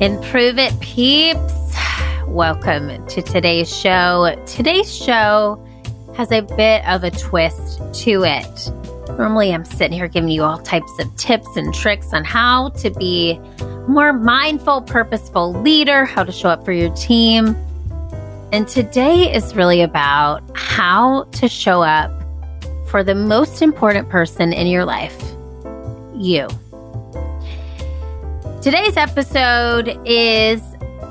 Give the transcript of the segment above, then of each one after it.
Improve it, peeps. Welcome to today's show. Today's show has a bit of a twist to it. Normally, I'm sitting here giving you all types of tips and tricks on how to be more mindful, purposeful leader, how to show up for your team. And today is really about how to show up for the most important person in your life you. Today's episode is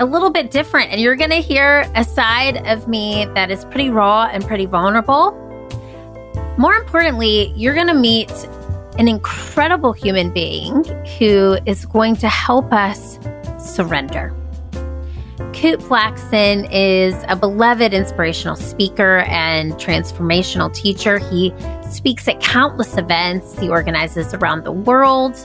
a little bit different, and you're going to hear a side of me that is pretty raw and pretty vulnerable. More importantly, you're going to meet an incredible human being who is going to help us surrender. Kute Blackson is a beloved inspirational speaker and transformational teacher. He speaks at countless events he organizes around the world,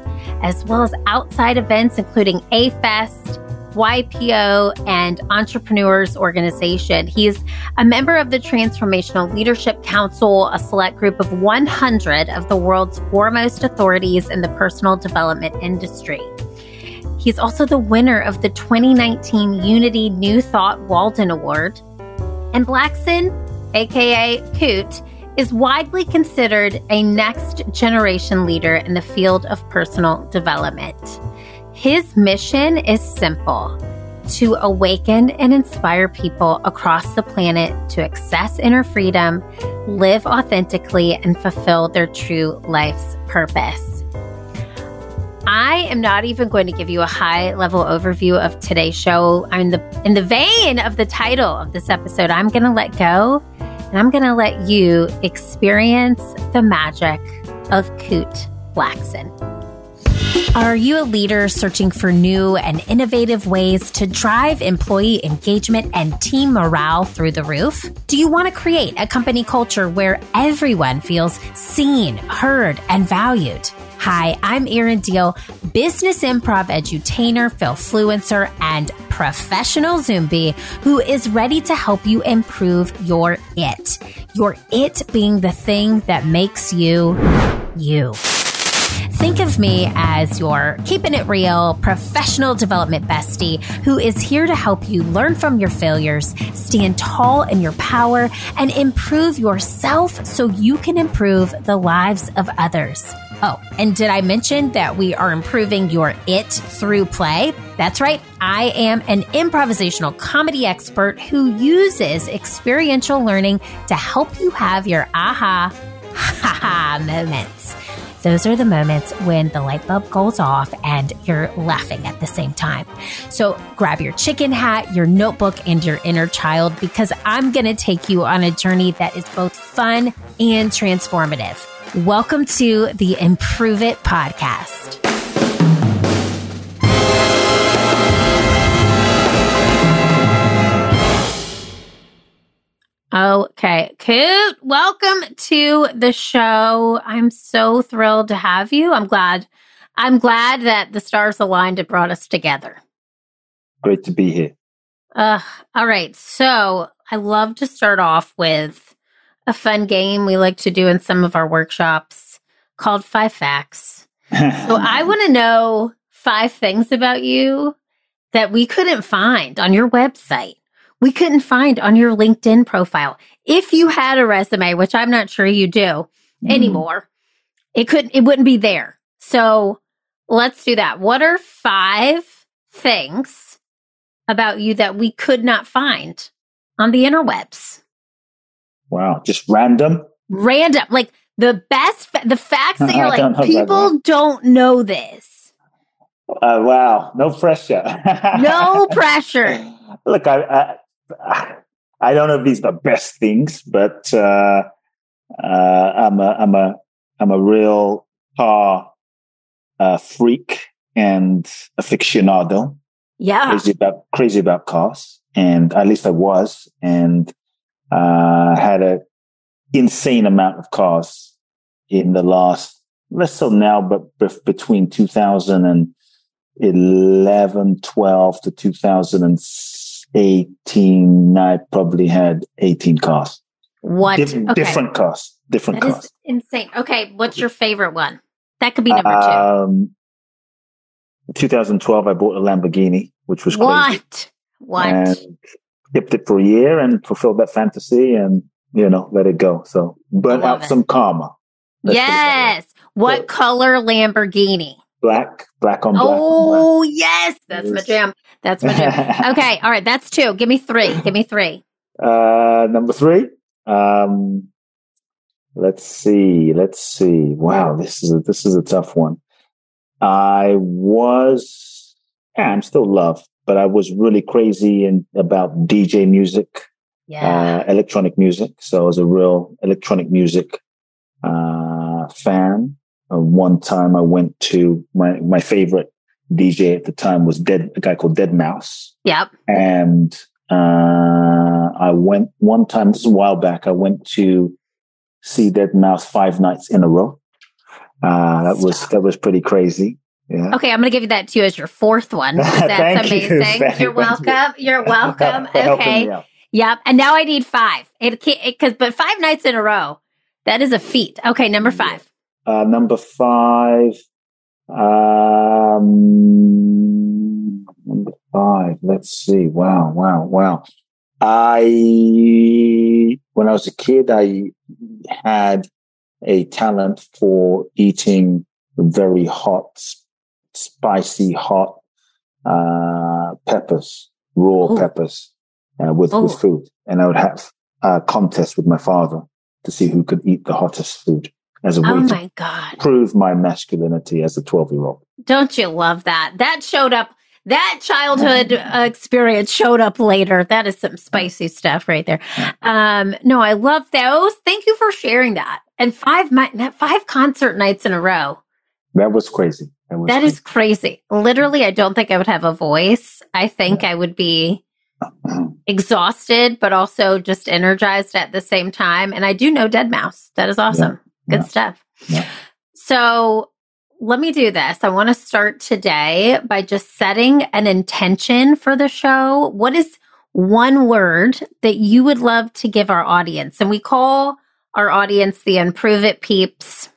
as well as outside events, including A Fest, YPO, and Entrepreneurs Organization. He's a member of the Transformational Leadership Council, a select group of 100 of the world's foremost authorities in the personal development industry. He's also the winner of the 2019 Unity New Thought Walden Award. And Blackson, aka Kute, is widely considered a next generation leader in the field of personal development. His mission is simple to awaken and inspire people across the planet to access inner freedom, live authentically, and fulfill their true life's purpose. I am not even going to give you a high level overview of today's show. I'm in the in the vein of the title of this episode. I'm going to let go and I'm going to let you experience the magic of Kute Blackson. Are you a leader searching for new and innovative ways to drive employee engagement and team morale through the roof? Do you want to create a company culture where everyone feels seen, heard, and valued? Hi, I'm Erin Diehl, business improv edutainer, Failfluencer, and professional Zombie who is ready to help you improve your it. Your it being the thing that makes you you. Think of me as your keeping it real professional development bestie who is here to help you learn from your failures, stand tall in your power, and improve yourself so you can improve the lives of others. Oh, and did I mention that we are improving your it through play? That's right. I am an improvisational comedy expert who uses experiential learning to help you have your aha, ha ha moments. Those are the moments when the light bulb goes off and you're laughing at the same time. So grab your chicken hat, your notebook, and your inner child because I'm going to take you on a journey that is both fun and transformative. Welcome to the Improve It podcast. Okay, Kute, welcome to the show. I'm so thrilled to have you. I'm glad. I'm glad that the stars aligned and brought us together. Great to be here. Uh, all right. So I love to start off with a fun game we like to do in some of our workshops called Five Facts. so I want to know five things about you that we couldn't find on your website. We couldn't find on your LinkedIn profile. If you had a resume, which I'm not sure you do mm. anymore, it could it wouldn't be there. So let's do that. What are five things about you that we could not find on the interwebs? Wow, just random. Random, like the best, the facts that you're like, people don't know this. Uh, wow, no pressure. no pressure. Look, I, I, I don't know if these are the best things, but uh, uh, I'm a, I'm a, I'm a real car uh, freak and aficionado. Yeah, crazy about crazy about cars, and at least I was, and uh, had an insane amount of cars in the last, less so now, but between 2011, 12 to 2018, I probably had 18 cars. What? Dif- okay. Different cars. Different that cars. insane. Okay. What's your favorite one? That could be number two. Um, 2012, I bought a Lamborghini, which was crazy. What? What? And kept it for a year and fulfilled that fantasy and, you know, let it go. So Love out it. some karma. Let's put it that way. yes. What So- color Lamborghini? Black, black on black. Oh, yes. That's my jam. That's my jam. Okay. All right. That's two. Give me three. Give me three. Uh, number three. Um, let's see. Let's see. Wow, this is a, this is a tough one. I was, yeah, I'm still loved, but I was really crazy in about DJ music, Yeah. uh, electronic music. So I was a real electronic music uh, fan. Uh, one time I went to my my favorite DJ at the time was Dead, a guy called deadmau5 yep. and uh, I went one time. This is a while back. I went to see deadmau5 five nights in a row. Uh, that was that was pretty crazy. Yeah. Okay. I'm going to give you that too as your fourth one. That's Thank you. amazing. Thank- You're thank you. welcome. You're welcome. Okay. Yep. And now I need five. It can't, because, but five nights in a row, that is a feat. Okay. Number five. Uh, number five. Um, number five. Let's see. Wow, wow, wow. I, when I was a kid, I had a talent for eating very hot, spicy, hot uh, peppers, raw Ooh. peppers uh, with, with food. And I would have a contest with my father to see who could eat the hottest food as a way Oh my God. prove my masculinity as a 12 year old. Don't you love that? That showed up. That childhood uh, experience showed up later. That is some spicy stuff right there. Um, no, I love those. Thank you for sharing that. And five five concert nights in a row. That was crazy. That was That is crazy. Literally, I don't think I would have a voice. I think I would be exhausted, but also just energized at the same time. And I do know deadmau5. That is awesome. Good Yeah. stuff. Yeah. So let me do this. I want to start today by just setting an intention for the show. What is one word that you would love to give our audience? And we call our audience the Improve It Peeps.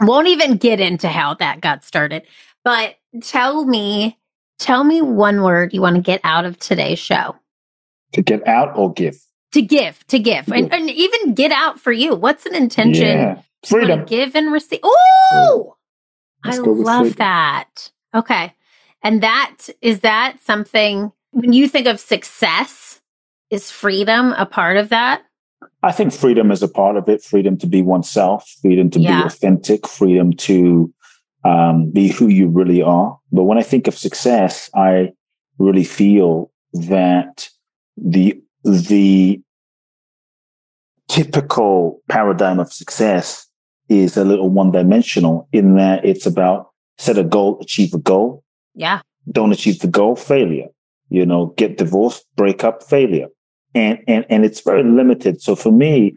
Won't even get into how that got started, but tell me, tell me one word you want to get out of today's show to get out or give? to give, to give, To and, and even get out for you. What's an intention? Yeah. Freedom. give and receive. Oh, Let's I love freedom. that. Okay. And that is that something when you think of success, is freedom a part of that? I think freedom is a part of it. Freedom to be oneself, freedom to Yeah. be authentic, freedom to um, be who you really are. But when I think of success, I really feel that the the typical paradigm of success is a little one dimensional in that it's about set a goal, achieve a goal, Yeah. don't achieve the goal, failure. You know, get divorced, break up, failure. And and and it's very limited. So for me,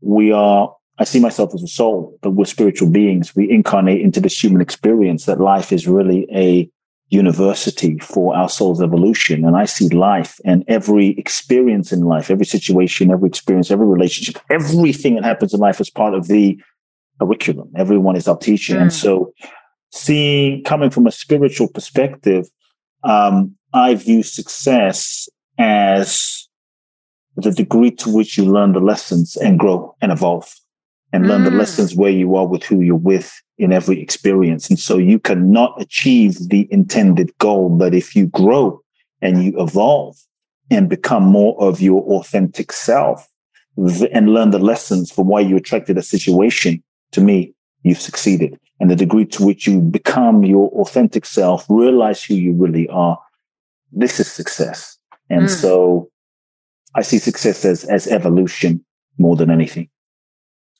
we are I see myself as a soul, but we're spiritual beings. We incarnate into this human experience that life is really a university for our soul's evolution. And I see life and every experience in life, every situation, every experience, every relationship, everything that happens in life is part of the curriculum. Everyone is our teacher. And Mm. so seeing coming from a spiritual perspective, um, I view success as the degree to which you learn the lessons and grow and evolve and learn the Mm. lessons where you are with who you're with in every experience. And so you cannot achieve the intended goal, but if you grow and you evolve and become more of your authentic self th- and learn the lessons for why you attracted a situation, to me, you've succeeded. And the degree to which you become your authentic self, realize who you really are, this is success. And Mm. so I see success as, as evolution more than anything.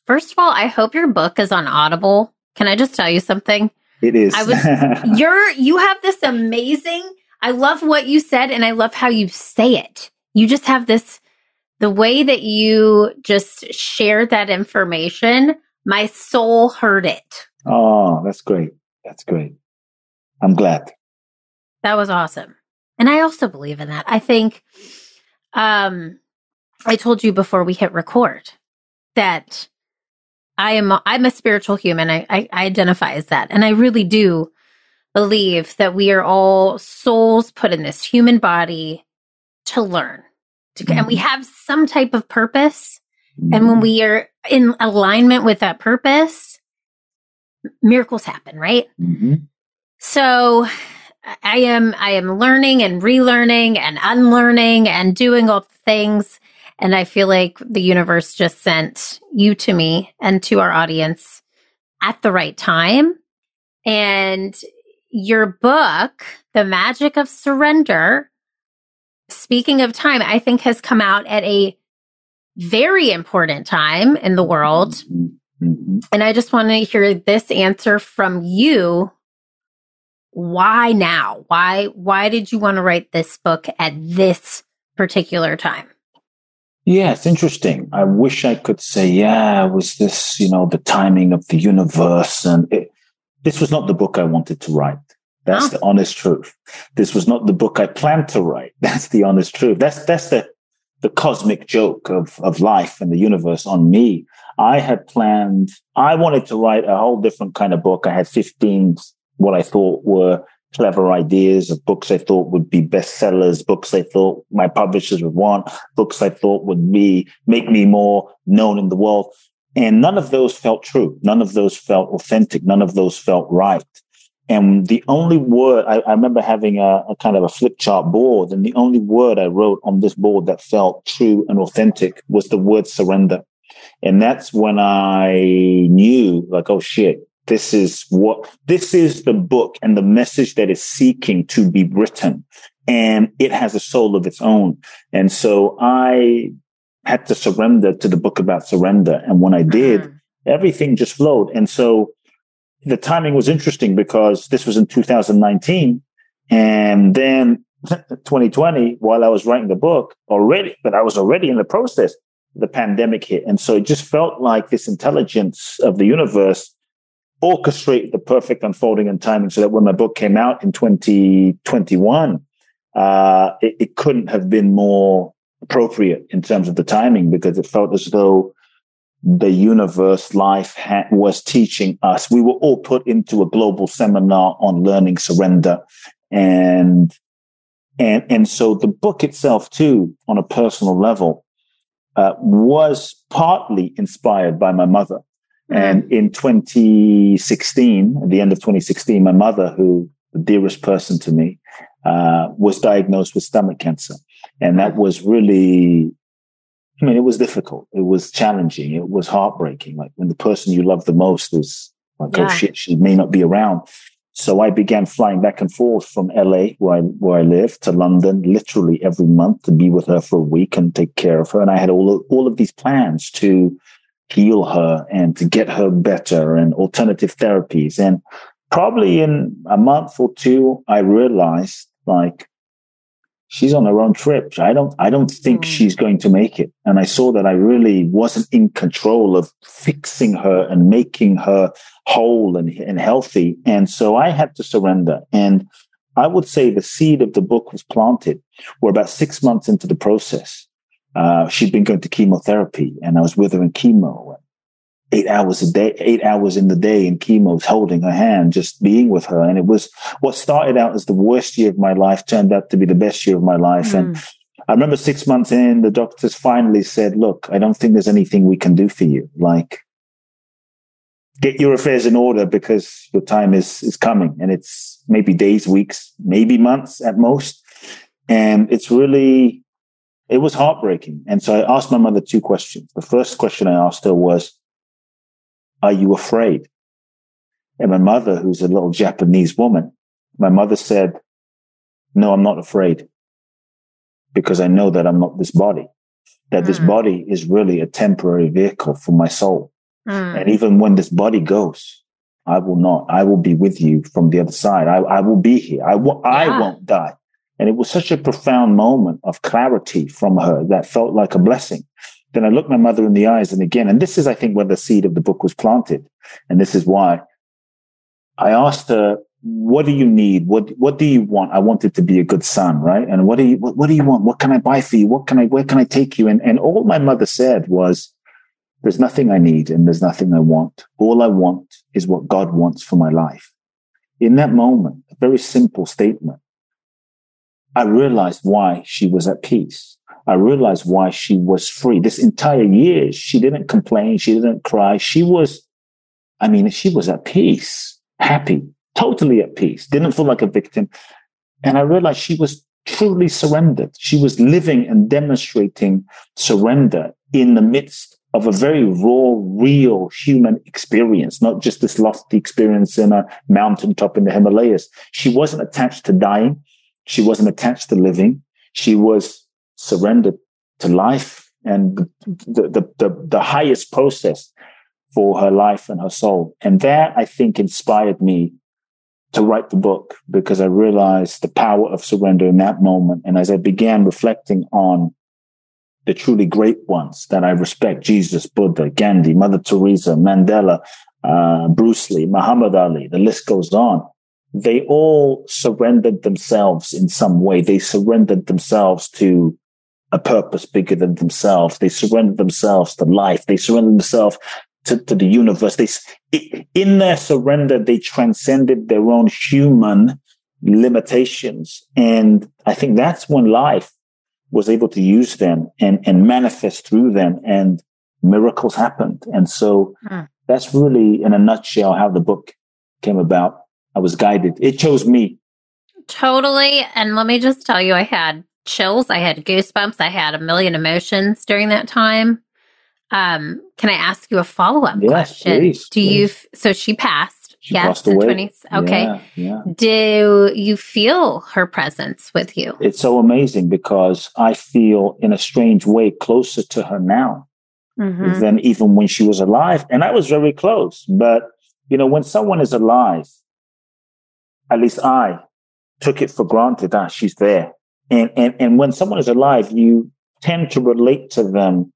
First of all, I hope your book is on Audible. Can I just tell you something? It is. I was- You're you have this amazing I love what you said and I love how you say it. You just have this the way that you just share that information, my soul heard it. oh, that's great. That's great. I'm glad. That was awesome. And I also believe in that. I think um I told you before we hit record that I am a, I'm a spiritual human. I, I, I identify as that. And I really do believe that we are all souls put in this human body to learn. To, mm-hmm. And we mm-hmm. have some type of purpose. And when mm-hmm. we are in alignment with that purpose, miracles happen, right? Mm-hmm. So I am I am learning and relearning and unlearning and doing all the things. And I feel like the universe just sent you to me and to our audience at the right time. And your book, The Magic of Surrender, speaking of time, I think has come out at a very important time in the world. And I just want to hear this answer from you. Why now? Why why did you want to write this book at this particular time? Yeah, it's interesting. I wish I could say, yeah, was this, you know, the timing of the universe. And it, this was not the book I wanted to write. That's huh? the honest truth. This was not the book I planned to write. That's the honest truth. That's, that's the, the cosmic joke of, of life and the universe on me. I had planned, I wanted to write a whole different kind of book. I had 15, what I thought were clever ideas of books I thought would be bestsellers, books I thought my publishers would want, books I thought would be make me more known in the world. And none of those felt true. None of those felt authentic. None of those felt right. And the only word I, I remember having a, a, kind of a flip chart board, and the only word I wrote on this board that felt true and authentic was the word surrender. And that's when I knew, like, oh shit, this is what, this is the book and the message that is seeking to be written. And it has a soul of its own. And so I had to surrender to the book about surrender. And when I did, mm-hmm. everything just flowed. And so the timing was interesting because this was in 2019. And then 2020, while I was writing the book already, but I was already in the process, the pandemic hit. And so it just felt like this intelligence of the universe orchestrate the perfect unfolding and timing so that when my book came out in 2021, uh, it, it, couldn't have been more appropriate in terms of the timing because it felt as though the universe life ha- was teaching us. We were all put into a global seminar on learning surrender and and and so the book itself too on a personal level uh, was partly inspired by my mother and in 2016, at the end of 2016, my mother, who the dearest person to me, uh, was diagnosed with stomach cancer. And that was really, I mean, it was difficult. It was challenging. It was heartbreaking. Like when the person you love the most is like, oh, yeah. oh shit, she may not be around. So I began flying back and forth from LA, where I, where I live, to London, literally every month to be with her for a week and take care of her. And I had all of, all of these plans to heal her and to get her better and alternative therapies. And probably in a month or two, I realized like she's on her own trip. I don't, I don't think mm. she's going to make it. And I saw that I really wasn't in control of fixing her and making her whole and, and healthy. And so I had to surrender. And I would say the seed of the book was planted. We're about six months into the process uh, she'd been going to chemotherapy and I was with her in chemo. Eight hours a day, eight hours in the day in chemo, holding her hand, just being with her. And it was what started out as the worst year of my life turned out to be the best year of my life. Mm. And I remember six months in, the doctors finally said, look, I don't think there's anything we can do for you. Like, get your affairs in order because your time is, is coming and it's maybe days, weeks, maybe months at most. And it's really it was heartbreaking. And so I asked my mother two questions. The first question I asked her was, Are you afraid? And my mother, who's a little Japanese woman, my mother said, No, I'm not afraid because I know that I'm not this body, that mm. this body is really a temporary vehicle for my soul. Mm. And even when this body goes, I will not, I will be with you from the other side. I, I will be here. I, w- yeah. I won't die. And it was such a profound moment of clarity from her that felt like a blessing. Then I looked my mother in the eyes and again, and this is, I think, where the seed of the book was planted. And this is why I asked her, what do you need? What, what do you want? I wanted to be a good son, right? And what do you, what, what do you want? What can I buy for you? What can I, where can I take you? And, and all my mother said was, there's nothing I need and there's nothing I want. All I want is what God wants for my life. in that moment, a very simple statement, I realized why she was at peace. I realized why she was free. This entire year, she didn't complain. She didn't cry. She was, I mean, she was at peace, happy, totally at peace, didn't feel like a victim. And I realized she was truly surrendered. She was living and demonstrating surrender in the midst of a very raw, real human experience, not just this lofty experience in a mountaintop in the Himalayas. She wasn't attached to dying. She wasn't attached to living. She was surrendered to life and the, the, the, the highest process for her life and her soul. And that I think inspired me to write the book because I realized the power of surrender in that moment. And as I began reflecting on the truly great ones that I respect, Jesus, Buddha, Gandhi, Mother Teresa, Mandela, uh, Bruce Lee, Muhammad Ali, the list goes on. They all surrendered themselves in some way. They surrendered themselves to a purpose bigger than themselves. They surrendered themselves to life. They surrendered themselves to, to the universe. They, in their surrender, they transcended their own human limitations. And I think that's when life was able to use them and, and manifest through them and miracles happened. And so mm. that's really in a nutshell how the book came about. I was guided. It chose me. Totally. And let me just tell you, I had chills. I had goosebumps. I had a million emotions during that time. Um, can I ask you a follow up yes, question? Please, Do please. you? So she passed. She yes, passed away. 20s. Okay. Yeah, yeah. Do you feel her presence with you? It's so amazing because I feel in a strange way closer to her now mm-hmm. than even when she was alive. And I was very close. But, you know, when someone is alive, at least I took it for granted that she's there. And, and, and when someone is alive, you tend to relate to them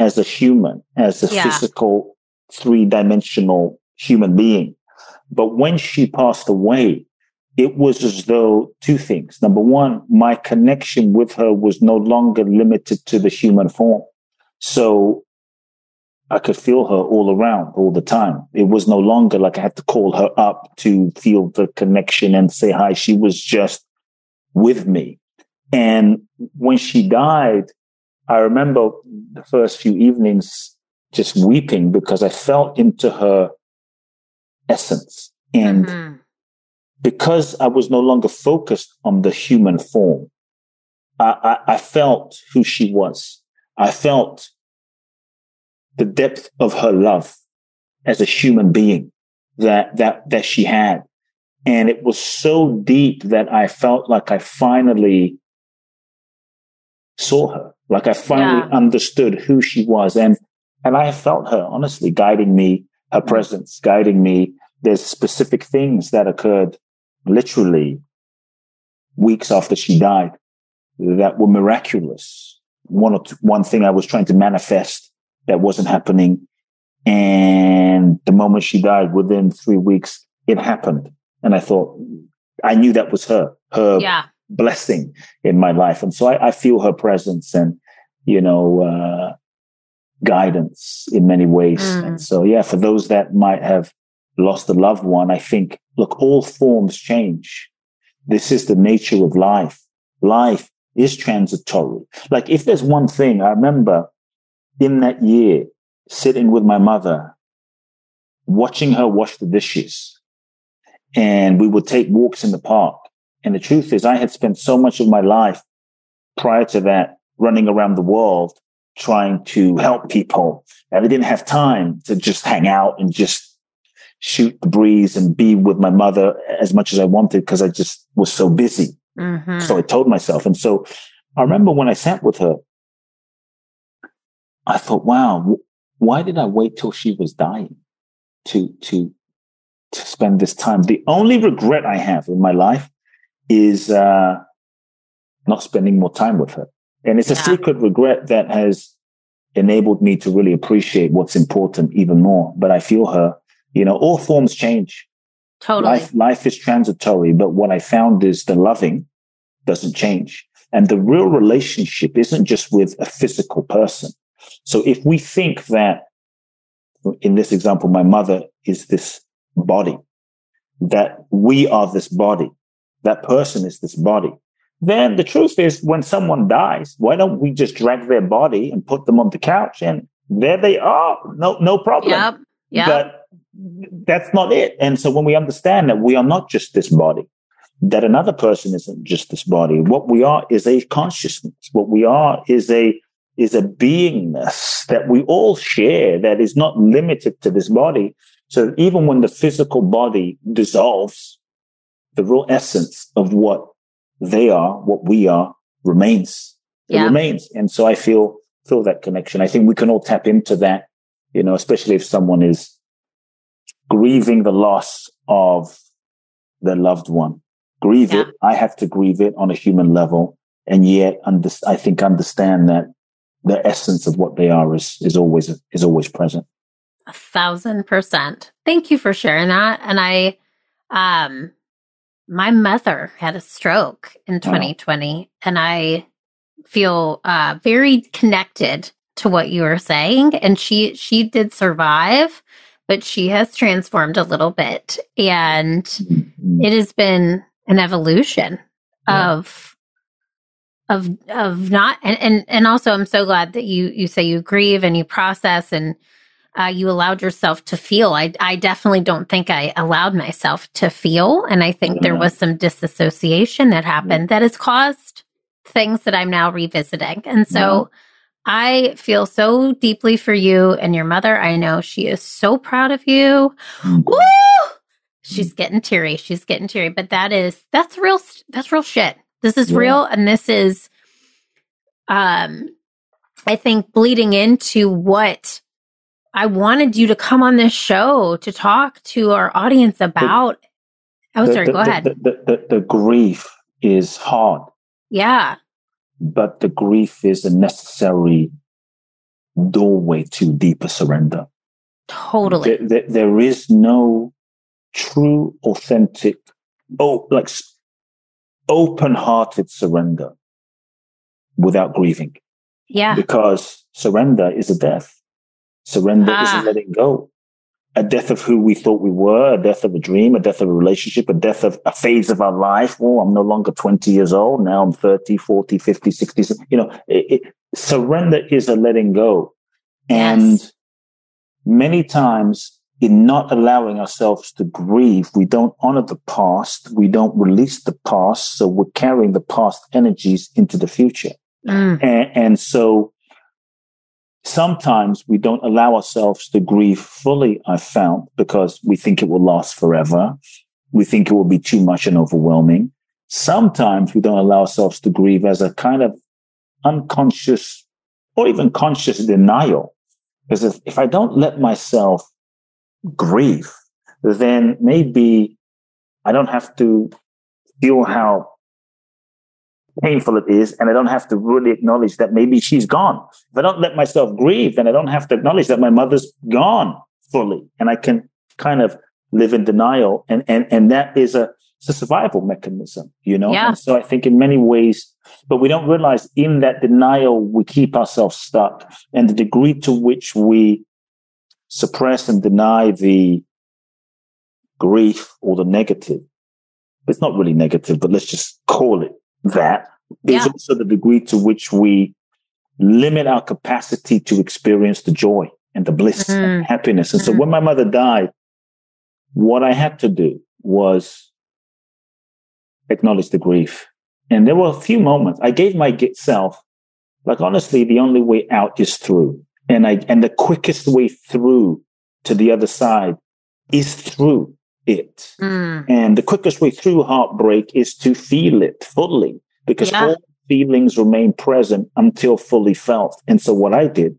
as a human, as a yeah. physical, three dimensional human being. But when she passed away, it was as though two things. Number one, my connection with her was no longer limited to the human form. So I could feel her all around all the time. It was no longer like I had to call her up to feel the connection and say hi. She was just with me. And when she died, I remember the first few evenings just weeping because I felt into her essence. And mm-hmm. because I was no longer focused on the human form, I, I, I felt who she was. I felt the depth of her love as a human being that, that, that she had. And it was so deep that I felt like I finally saw her. Like I finally yeah. understood who she was. And, and I felt her honestly guiding me, her mm. presence guiding me. There's specific things that occurred literally weeks after she died that were miraculous. One or two, one thing I was trying to manifest that wasn't happening. And the moment she died, within three weeks, it happened. And I thought, I knew that was her, her yeah blessing in my life. And so I, I feel her presence and, you know, uh, guidance in many ways. Mm. And so, yeah, for those that might have lost a loved one, I think, look, all forms change. This is the nature of life. Life is transitory. Like if there's one thing I remember in that year sitting with my mother, watching her wash the dishes and we would take walks in the park and the truth is, I had spent so much of my life prior to that running around the world trying to help people. And I didn't have time to just hang out and just shoot the breeze and be with my mother as much as I wanted because I just was so busy. Mm-hmm. So I told myself. And so I remember when I sat with her, I thought, wow, why did I wait till she was dying to, to, to spend this time? The only regret I have in my life is uh, not spending more time with her. And it's a secret regret that has enabled me to really appreciate what's important even more. But I feel her, you know, all forms change. Totally. Life, life is transitory, but what I found is the loving doesn't change. And the real relationship isn't just with a physical person. So if we think that in this example, my mother is this body that we are this body, that person is this body, then the truth is when someone dies, why don't we just drag their body and put them on the couch and there they are. No, no problem. Yep. Yep. But that's not it. And so when we understand that we are not just this body, that another person isn't just this body, what we are is a consciousness. What we are is a is a beingness that we all share that is not limited to this body. So even when the physical body dissolves, the real essence of what they are, what we are, remains. It Yeah. remains. And so I feel feel that connection. I think we can all tap into that, you know, especially if someone is grieving the loss of their loved one. Grieve Yeah. it. I have to grieve it on a human level. And yet under, I think understand that the essence of what they are is is always is always present. A thousand percent. Thank you for sharing that. And I, um, my mother had a stroke in 2020, and I feel uh, very connected to what you were saying. And she she did survive, but she has transformed a little bit, and it has been an evolution Yeah. of of of not and, and and also I'm so glad that you you say you grieve and you process and uh, you allowed yourself to feel. I I definitely don't think I allowed myself to feel, and I think there mm-hmm. was some disassociation that mm-hmm. happened that has caused things that I'm now revisiting. And so mm-hmm. I feel so deeply for you and your mother. I know she is so proud of you. Woo! She's getting teary. She's getting teary. But that is that's real. That's real shit. This is real, and this is, um, I think bleeding into what I wanted you to come on this show to talk to our audience about. Oh, The- sorry. the- Go the- ahead. The, the, the, the grief is hard, yeah. but the grief is a necessary doorway to deeper surrender. Totally. There, there, there is no true, authentic, oh, like open-hearted surrender without grieving, Yeah. because surrender is a death. Surrender is Ah. a letting go. A death of who we thought we were, a death of a dream, a death of a relationship, a death of a phase of our life. Oh, I'm no longer 20 years old. Now I'm 30, 40, 50, 60. You know, it, it, surrender is a letting go. And Yes. many times in not allowing ourselves to grieve, we don't honor the past. We don't release the past. So we're carrying the past energies into the future. Mm. And, and so sometimes we don't allow ourselves to grieve fully, I've found, because we think it will last forever. We think it will be too much and overwhelming. Sometimes we don't allow ourselves to grieve as a kind of unconscious or even conscious denial. Because if, if I don't let myself grieve, then maybe I don't have to feel how painful it is, and I don't have to really acknowledge that maybe she's gone. If I don't let myself grieve, then I don't have to acknowledge that my mother's gone fully, and I can kind of live in denial, and and and that is a it's a survival mechanism, you know. Yeah. And so I think in many ways, but we don't realize in that denial we keep ourselves stuck, and the degree to which we suppress and deny the grief or the negative. It's not really negative, but let's just call it that is Yeah. also the degree to which we limit our capacity to experience the joy and the bliss and Mhm. happiness. And so Mhm. when my mother died, what I had to do was acknowledge the grief. And there were a few moments I gave my g- self, like honestly, the only way out is through. And I, and the quickest way through to the other side is through it. Mm. And the quickest way through heartbreak is to feel it fully because Yeah. all feelings remain present until fully felt. And so what I did,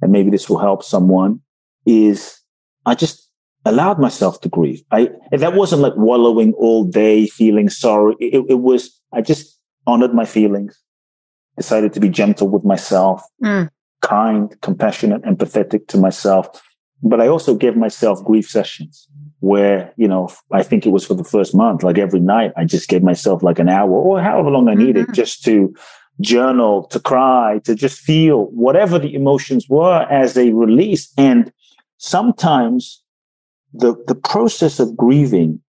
and maybe this will help someone, is I just allowed myself to grieve. I and that wasn't like wallowing all day, feeling sorry. It, it was I just honored my feelings, decided to be gentle with myself, Mm. kind, compassionate, empathetic to myself. But I also gave myself grief sessions where, you know, I think it was for the first month, like every night, I just gave myself like an hour or however long I needed Mhm. just to journal, to cry, to just feel whatever the emotions were as a release. And sometimes the, the process of grieving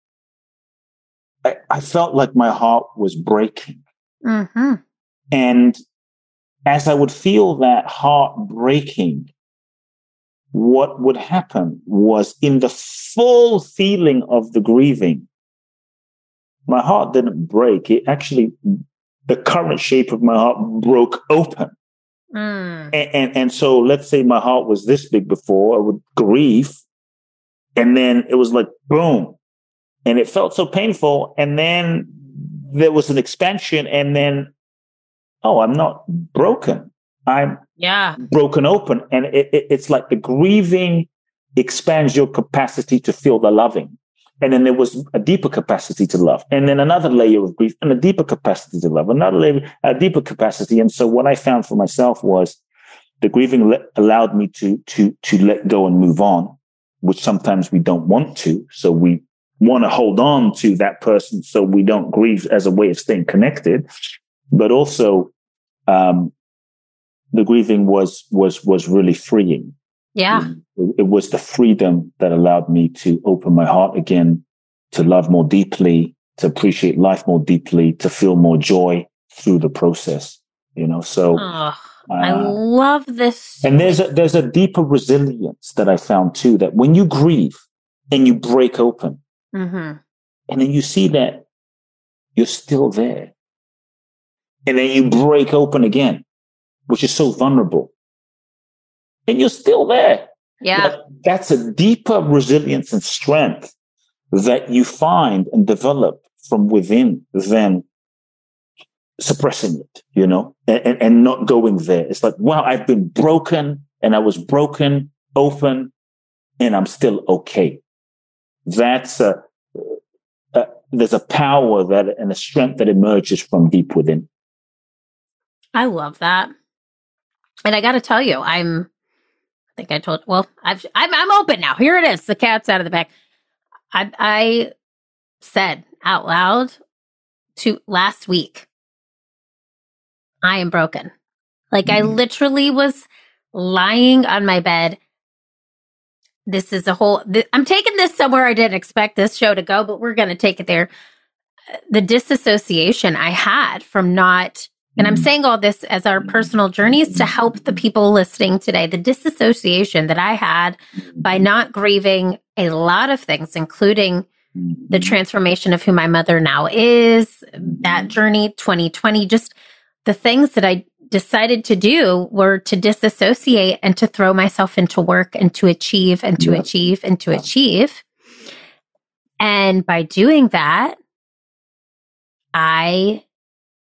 I, I felt like my heart was breaking. Mm-hmm. And as I would feel that heart breaking, what would happen was in the full feeling of the grieving, my heart didn't break. It actually, the current shape of my heart broke open. Mm. And, and, and so let's say my heart was this big before, I would grieve. And then it was like, boom. And it felt so painful. And then there was an expansion. And then, oh, I'm not broken. I'm Yeah. broken open. And it, it, it's like the grieving expands your capacity to feel the loving. And then there was a deeper capacity to love. And then another layer of grief and a deeper capacity to love, another layer, a deeper capacity. And so what I found for myself was the grieving le- allowed me to, to, to let go and move on, which sometimes we don't want to. So we want to hold on to that person so we don't grieve as a way of staying connected. But also, um, the grieving was, was, was really freeing. Yeah. It, it was the freedom that allowed me to open my heart again, to love more deeply, to appreciate life more deeply, to feel more joy through the process. You know, so Oh, I uh, love this. and there's a there's a deeper resilience that I found too. That when you grieve and you break open, hmm and then you see that you're still there, and then you break open again, which is so vulnerable, and you're still there. Yeah. But that's a deeper resilience and strength that you find and develop from within than suppressing it, you know, and, and, and not going there. It's like, wow, I've been broken and I was broken open and I'm still okay. That's a, a there's a power that and a strength that emerges from deep within. I love that. And I got to tell you, I'm. I think I told. Well, I've, I'm I'm open now. Here it is. The cat's out of the bag. I I said out loud to last week. I am broken. Like I Mhm. literally was lying on my bed. This is a whole. Th- I'm taking this somewhere I didn't expect this show to go, but we're going to take it there. The disassociation I had from not and I'm Mhm. saying all this as our personal journeys to help the people listening today. The disassociation that I had mm-hmm. by not grieving a lot of things, including the mm-hmm. transformation of who my mother now is, that mm-hmm. journey 2020, just the things that I decided to do were to disassociate and to throw myself into work and to achieve and to Yeah. achieve and to achieve. And by doing that, I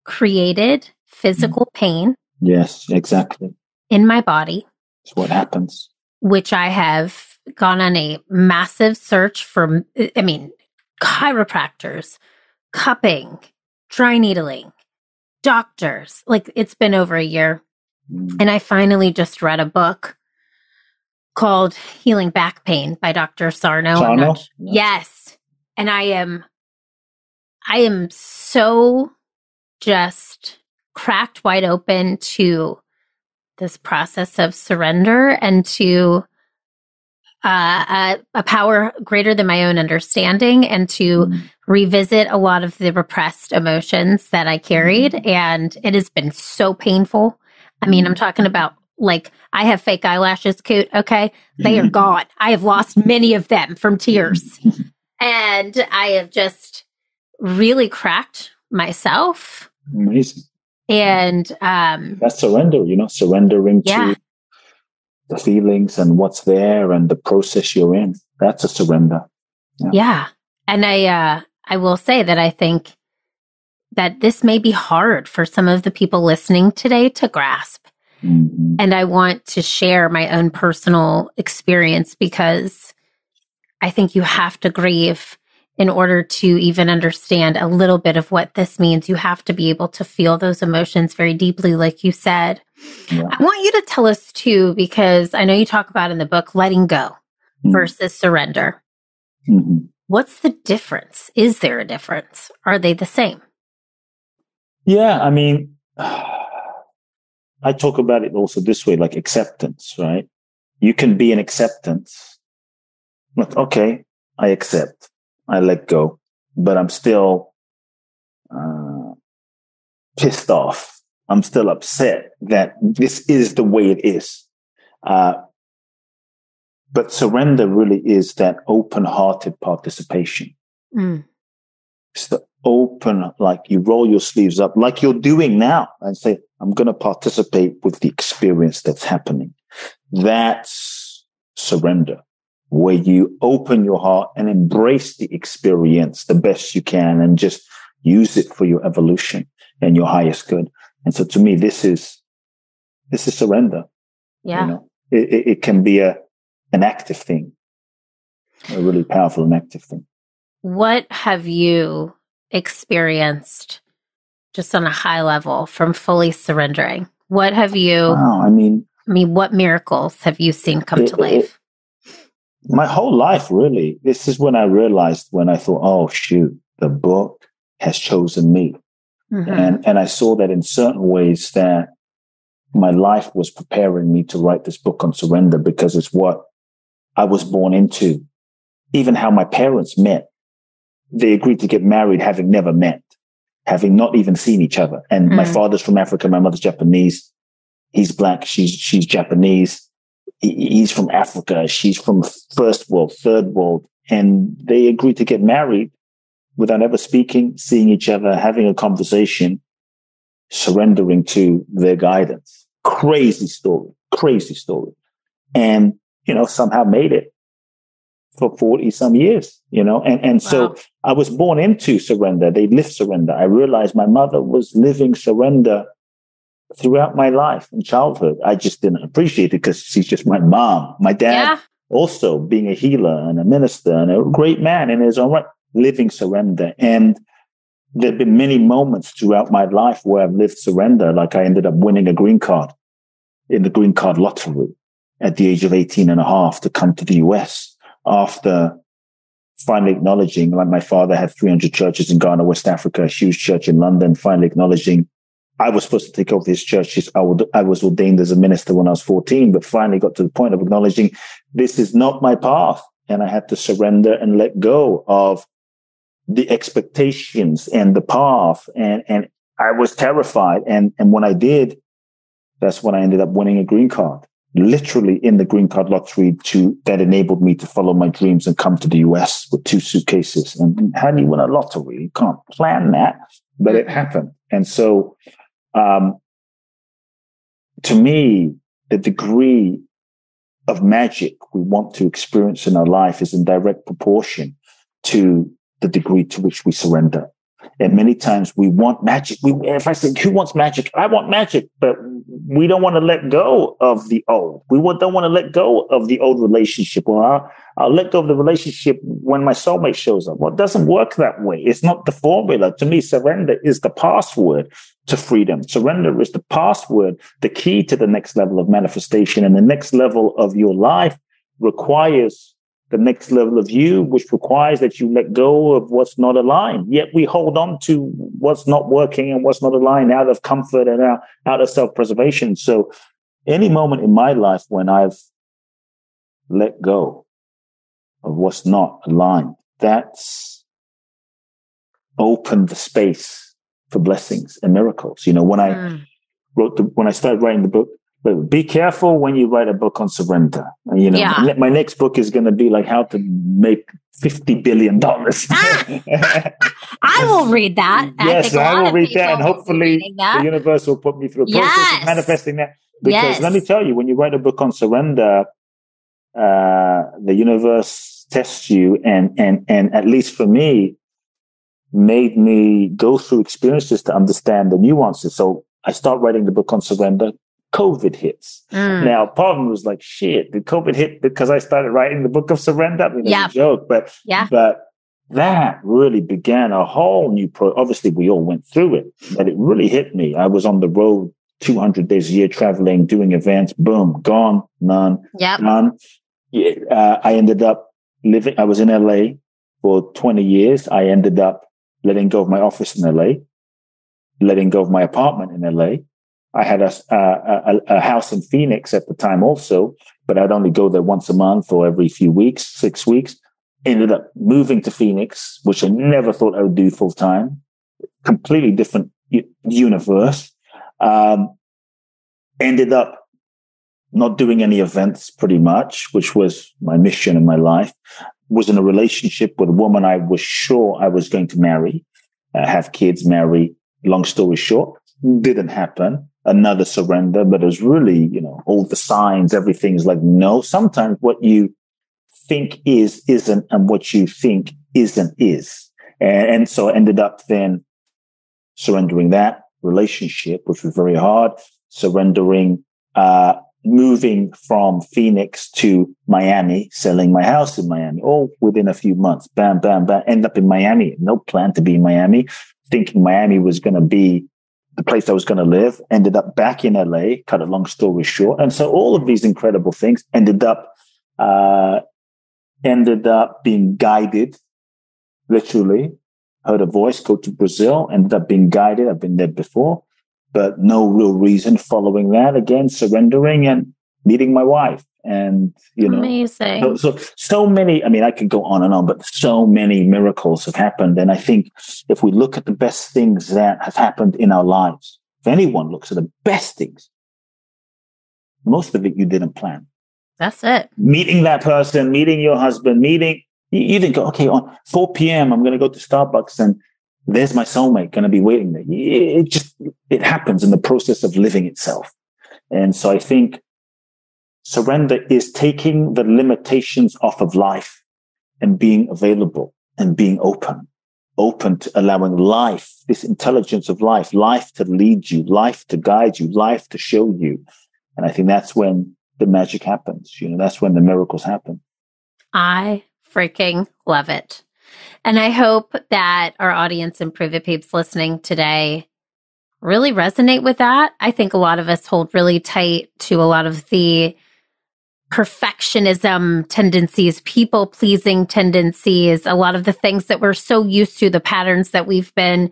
created physical pain Yes, exactly. in my body, It's what happens. which I have gone on a massive search for. I mean, chiropractors, cupping, dry needling, doctors. Like it's been over a year. Mm. And I finally just read a book called Healing Back Pain by Dr. Sarno. Sarno? Yes. And I am I am so just cracked wide open to this process of surrender and to uh, a, a power greater than my own understanding and to Mm. revisit a lot of the repressed emotions that I carried. And it has been so painful. I mean, I'm talking about like I have fake eyelashes, Kute. Okay. They are gone. I have lost many of them from tears. And I have just really cracked myself. Amazing. And um, That's surrender, you know, surrendering Yeah. to the feelings and what's there and the process you're in. That's a surrender. yeah. And I uh I will say that I think that this may be hard for some of the people listening today to grasp. Mhm. And I want to share my own personal experience because I think you have to grieve in order to even understand a little bit of what this means. You have to be able to feel those emotions very deeply, like you said. Yeah. I want you to tell us too, because I know you talk about in the book letting go Mhm. versus surrender. Mhm. What's the difference? Is there a difference? Are they the same? Yeah, I mean, I talk about it also this way, like acceptance, right? You can be in acceptance. Like, okay, I accept, I let go, but I'm still uh, pissed off. I'm still upset that this is the way it is. Uh, but surrender really is that open hearted participation. Mm. It's the open, like you roll your sleeves up, like you're doing now, and say, I'm going to participate with the experience that's happening. That's surrender, where you open your heart and embrace the experience the best you can and just use it for your evolution and your highest good. And so to me, this is, this is surrender. Yeah. You know, it, it, can be a, an active thing, a really powerful and active thing. What have you experienced just on a high level from fully surrendering? What have you? Wow, I mean, I mean, what miracles have you seen come it, to life? My whole life, really. This is when I realized when I thought, oh shoot, the book has chosen me, mm-hmm. and and I saw that in certain ways that my life was preparing me to write this book on surrender because it's what I was born into. Even how my parents met. They agreed to get married having never met, having not even seen each other. And mm. my father's from Africa, my mother's Japanese. He's black, she's she's Japanese. He's from Africa, she's from first world, third world. And they agreed to get married without ever speaking, seeing each other, having a conversation, surrendering to their guidance. Crazy story, crazy story. And you know, somehow made it for 40 some years, you know, and, and so. I was born into surrender. They lived surrender. I realized my mother was living surrender throughout my life and childhood. I just didn't appreciate it because she's just my mom. My dad yeah. also being a healer and a minister and a great man in his own right, living surrender. And there have been many moments throughout my life where I've lived surrender. Like I ended up winning a green card in the green card lottery at the age of 18 and a half to come to the US after finally acknowledging, like my father had 300 churches in Ghana, West Africa, a huge church in London, finally acknowledging I was supposed to take over his church. I, would, I was ordained as a minister when I was 14, but finally got to the point of acknowledging this is not my path. And I had to surrender and let go of the expectations and the path. And, and I was terrified. And, and when I did, that's when I ended up winning a green card literally in the green card lottery to that enabled me to follow my dreams and come to the US with two suitcases. And how do you win a lottery? You can't plan that, but it happened. And so, um, to me, the degree of magic we want to experience in our life is in direct proportion to the degree to which we surrender. And many times we want magic. We, if I say, who wants magic? I want magic, but we don't want to let go of the old. We don't want to let go of the old relationship. Well, I'll, I'll let go of the relationship when my soulmate shows up. Well, it doesn't work that way. It's not the formula. To me, surrender is the password to freedom. Surrender is the password, the key to the next level of manifestation. And the next level of your life requires the next level of you, which requires that you let go of what's not aligned. Yet we hold on to what's not working and what's not aligned out of comfort and out, out of self preservation. So, any moment in my life when I've let go of what's not aligned, that's opened the space for blessings and miracles. You know, when I mm. wrote the, when I started writing the book, but be careful when you write a book on surrender. You know, yeah. my next book is going to be like how to make fifty billion dollars. ah, I will read that. yes, I, I will read that, and hopefully the universe will put me through a process yes. of manifesting that. Because yes. let me tell you, when you write a book on surrender, uh, the universe tests you, and and and at least for me, made me go through experiences to understand the nuances. So I start writing the book on surrender. COVID hits. Mm. Now, part of me was like, shit, did COVID hit because I started writing the book of surrender? I mean, yeah. a joke, but, yeah. but that really began a whole new pro. Obviously, we all went through it, but it really hit me. I was on the road 200 days a year traveling, doing events, boom, gone, none, yep. none. Yeah, uh, I ended up living, I was in LA for 20 years. I ended up letting go of my office in LA, letting go of my apartment in LA I had a, a, a, house in Phoenix at the time also, but I'd only go there once a month or every few weeks, six weeks. Ended up moving to Phoenix, which I never thought I would do full time. completely different universe. Um, ended up not doing any events pretty much, which was my mission in my life. Was in a relationship with a woman I was sure I was going to marry, uh, have kids, marry. Long story short, didn't happen. Another surrender, but it's really, you know, all the signs, everything's like, no, sometimes what you think is, isn't, and what you think isn't, is. And, and so I ended up then surrendering that relationship, which was very hard, surrendering, uh, moving from Phoenix to Miami, selling my house in Miami, all within a few months. Bam, bam, bam. End up in Miami. No plan to be in Miami, thinking Miami was going to be the place I was going to live. Ended up back in LA. Cut a long story short, and so all of these incredible things ended up uh, ended up being guided, literally. Heard a voice, go to Brazil, ended up being guided. I've been there before but no real reason following that. Again, surrendering and meeting my wife. And, you know, amazing. So, so, so many, I mean, I could go on and on, but so many miracles have happened. And I think if we look at the best things that have happened in our lives, if anyone looks at the best things, most of it you didn't plan. That's it. Meeting that person, meeting your husband, meeting, you, you didn't go, okay, on 4 p.m., I'm going to go to Starbucks and there's my soulmate going to be waiting there. It just, it happens in the process of living itself. And so I think surrender is taking the limitations off of life and being available and being open, open to allowing life, this intelligence of life, life to lead you, life to guide you, life to show you. And I think that's when the magic happens. You know, that's when the miracles happen. I freaking love it. And I hope that our audience and Prove Peeps listening today really resonate with that. I think a lot of us hold really tight to a lot of the perfectionism tendencies, people pleasing tendencies, a lot of the things that we're so used to, the patterns that we've been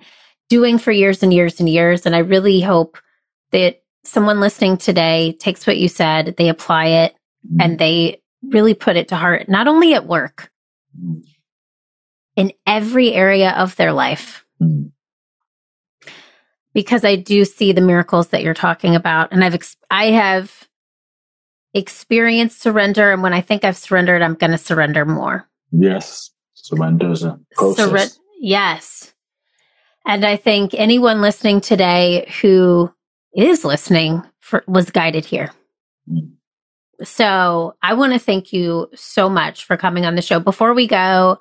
doing for years and years and years. And I really hope that someone listening today takes what you said, they apply it, mm-hmm. and they really put it to heart, not only at work, mm-hmm in every area of their life. Mm. Because I do see the miracles that you're talking about and I've ex- I have experienced surrender and when I think I've surrendered I'm going to surrender more. Yes. Surrender is a process. Surre- yes. And I think anyone listening today who is listening for, was guided here. Mm. So I want to thank you so much for coming on the show. Before we go,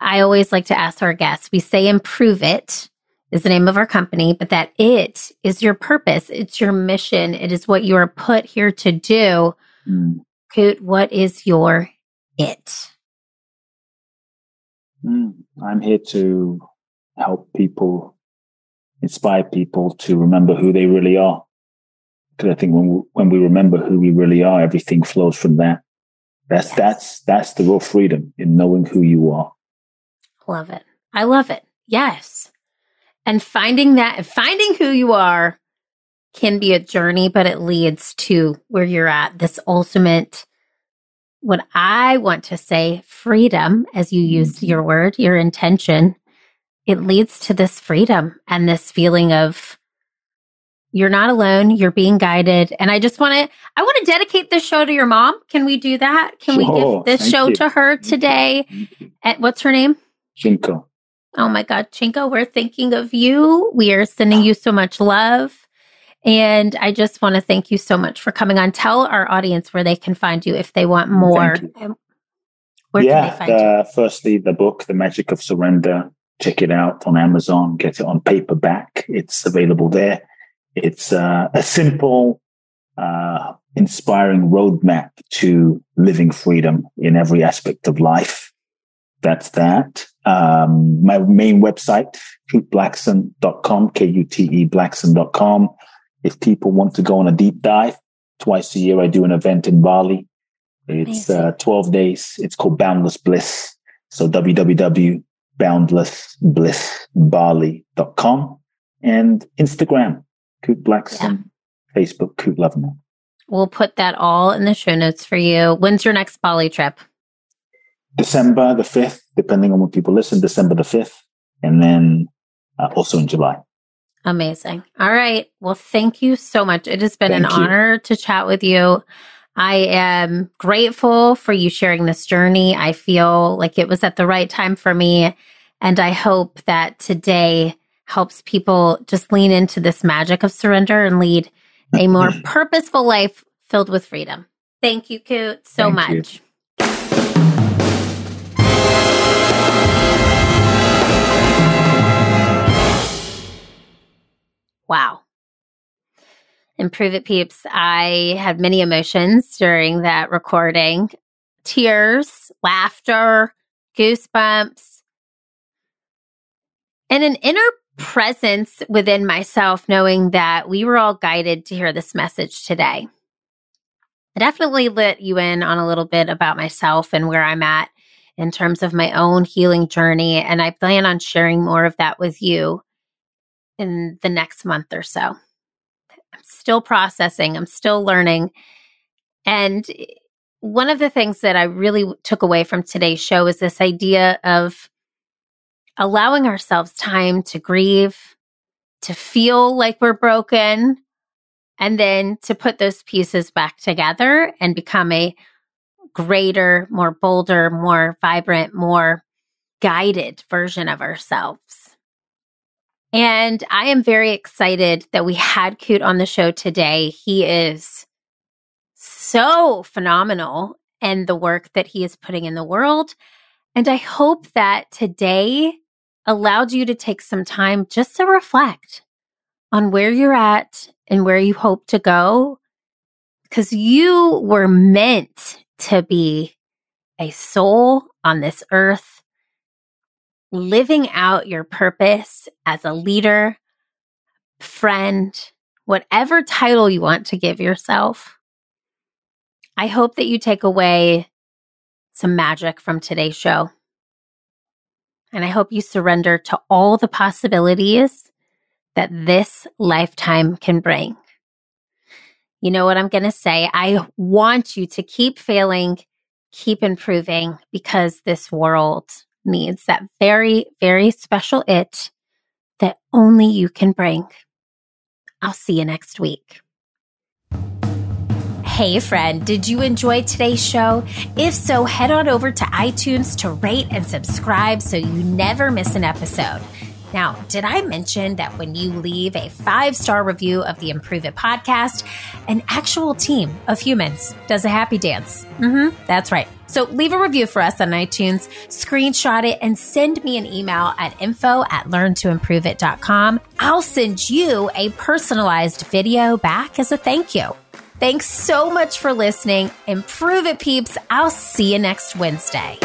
I always like to ask our guests, we say improve it is the name of our company, but that it is your purpose. It's your mission. It is what you are put here to do. Mm. Kute, what is your it? Mm. I'm here to help people, inspire people to remember who they really are. Because I think when we, when we remember who we really are, everything flows from that. That's that's that's the real freedom in knowing who you are. Love it. I love it. Yes. And finding that, finding who you are can be a journey, but it leads to where you're at. This ultimate, what I want to say, freedom, as you used mm-hmm. your word, your intention, it leads to this freedom and this feeling of you're not alone, you're being guided. And I just want to, I want to dedicate this show to your mom. Can we do that? Can we give this show you. to her today? And what's her name? Chinko. Oh my God, Chinko, we're thinking of you. We are sending you so much love. And I just want to thank you so much for coming on. Tell our audience where they can find you if they want more. Where yeah, uh, firstly, the book, The Magic of Surrender. Check it out on Amazon. Get it on paperback. It's available there. It's uh, a simple, uh, inspiring roadmap to living freedom in every aspect of life. That's that. Um, my main website, kuteblackson.com, K-U-T-E blackson.com. If people want to go on a deep dive, twice a year I do an event in Bali. It's uh, 12 days. It's called Boundless Bliss. So www.boundlessblissbali.com and Instagram, Kute Blackson, yeah. Facebook, Kute Loveman. We'll put that all in the show notes for you. When's your next Bali trip? December the 5th, depending on when people listen, December the 5th. And then uh, also in July. Amazing. All right. Well, thank you so much. It has been thank an you. honor to chat with you. I am grateful for you sharing this journey. I feel like it was at the right time for me. And I hope that today helps people just lean into this magic of surrender and lead a more purposeful life filled with freedom. Thank you, Kute, so Thank much. You. Wow. Improve it, peeps. I had many emotions during that recording tears, laughter, goosebumps, and an inner presence within myself, knowing that we were all guided to hear this message today. I definitely let you in on a little bit about myself and where I'm at in terms of my own healing journey. And I plan on sharing more of that with you in the next month or so. I'm still processing, I'm still learning. And one of the things that I really took away from today's show is this idea of allowing ourselves time to grieve, to feel like we're broken, and then to put those pieces back together and become a greater, more bolder, more vibrant, more guided version of ourselves. And I am very excited that we had Kute on the show today. He is so phenomenal and the work that he is putting in the world. And I hope that today allowed you to take some time just to reflect on where you're at and where you hope to go. Because you were meant to be a soul on this earth living out your purpose as a leader, friend, whatever title you want to give yourself. I hope that you take away some magic from today's show. And I hope you surrender to all the possibilities that this lifetime can bring. You know what I'm going to say? I want you to keep failing, keep improving because this world needs that very, very special it that only you can bring. I'll see you next week. Hey, friend, did you enjoy today's show? If so, head on over to iTunes to rate and subscribe so you never miss an episode. Now, did I mention that when you leave a five star review of the Improve It podcast, an actual team of humans does a happy dance? Mm-hmm, that's right. So leave a review for us on iTunes, screenshot it, and send me an email at info at learntoimproveit.com. I'll send you a personalized video back as a thank you. Thanks so much for listening. Improve it, peeps. I'll see you next Wednesday.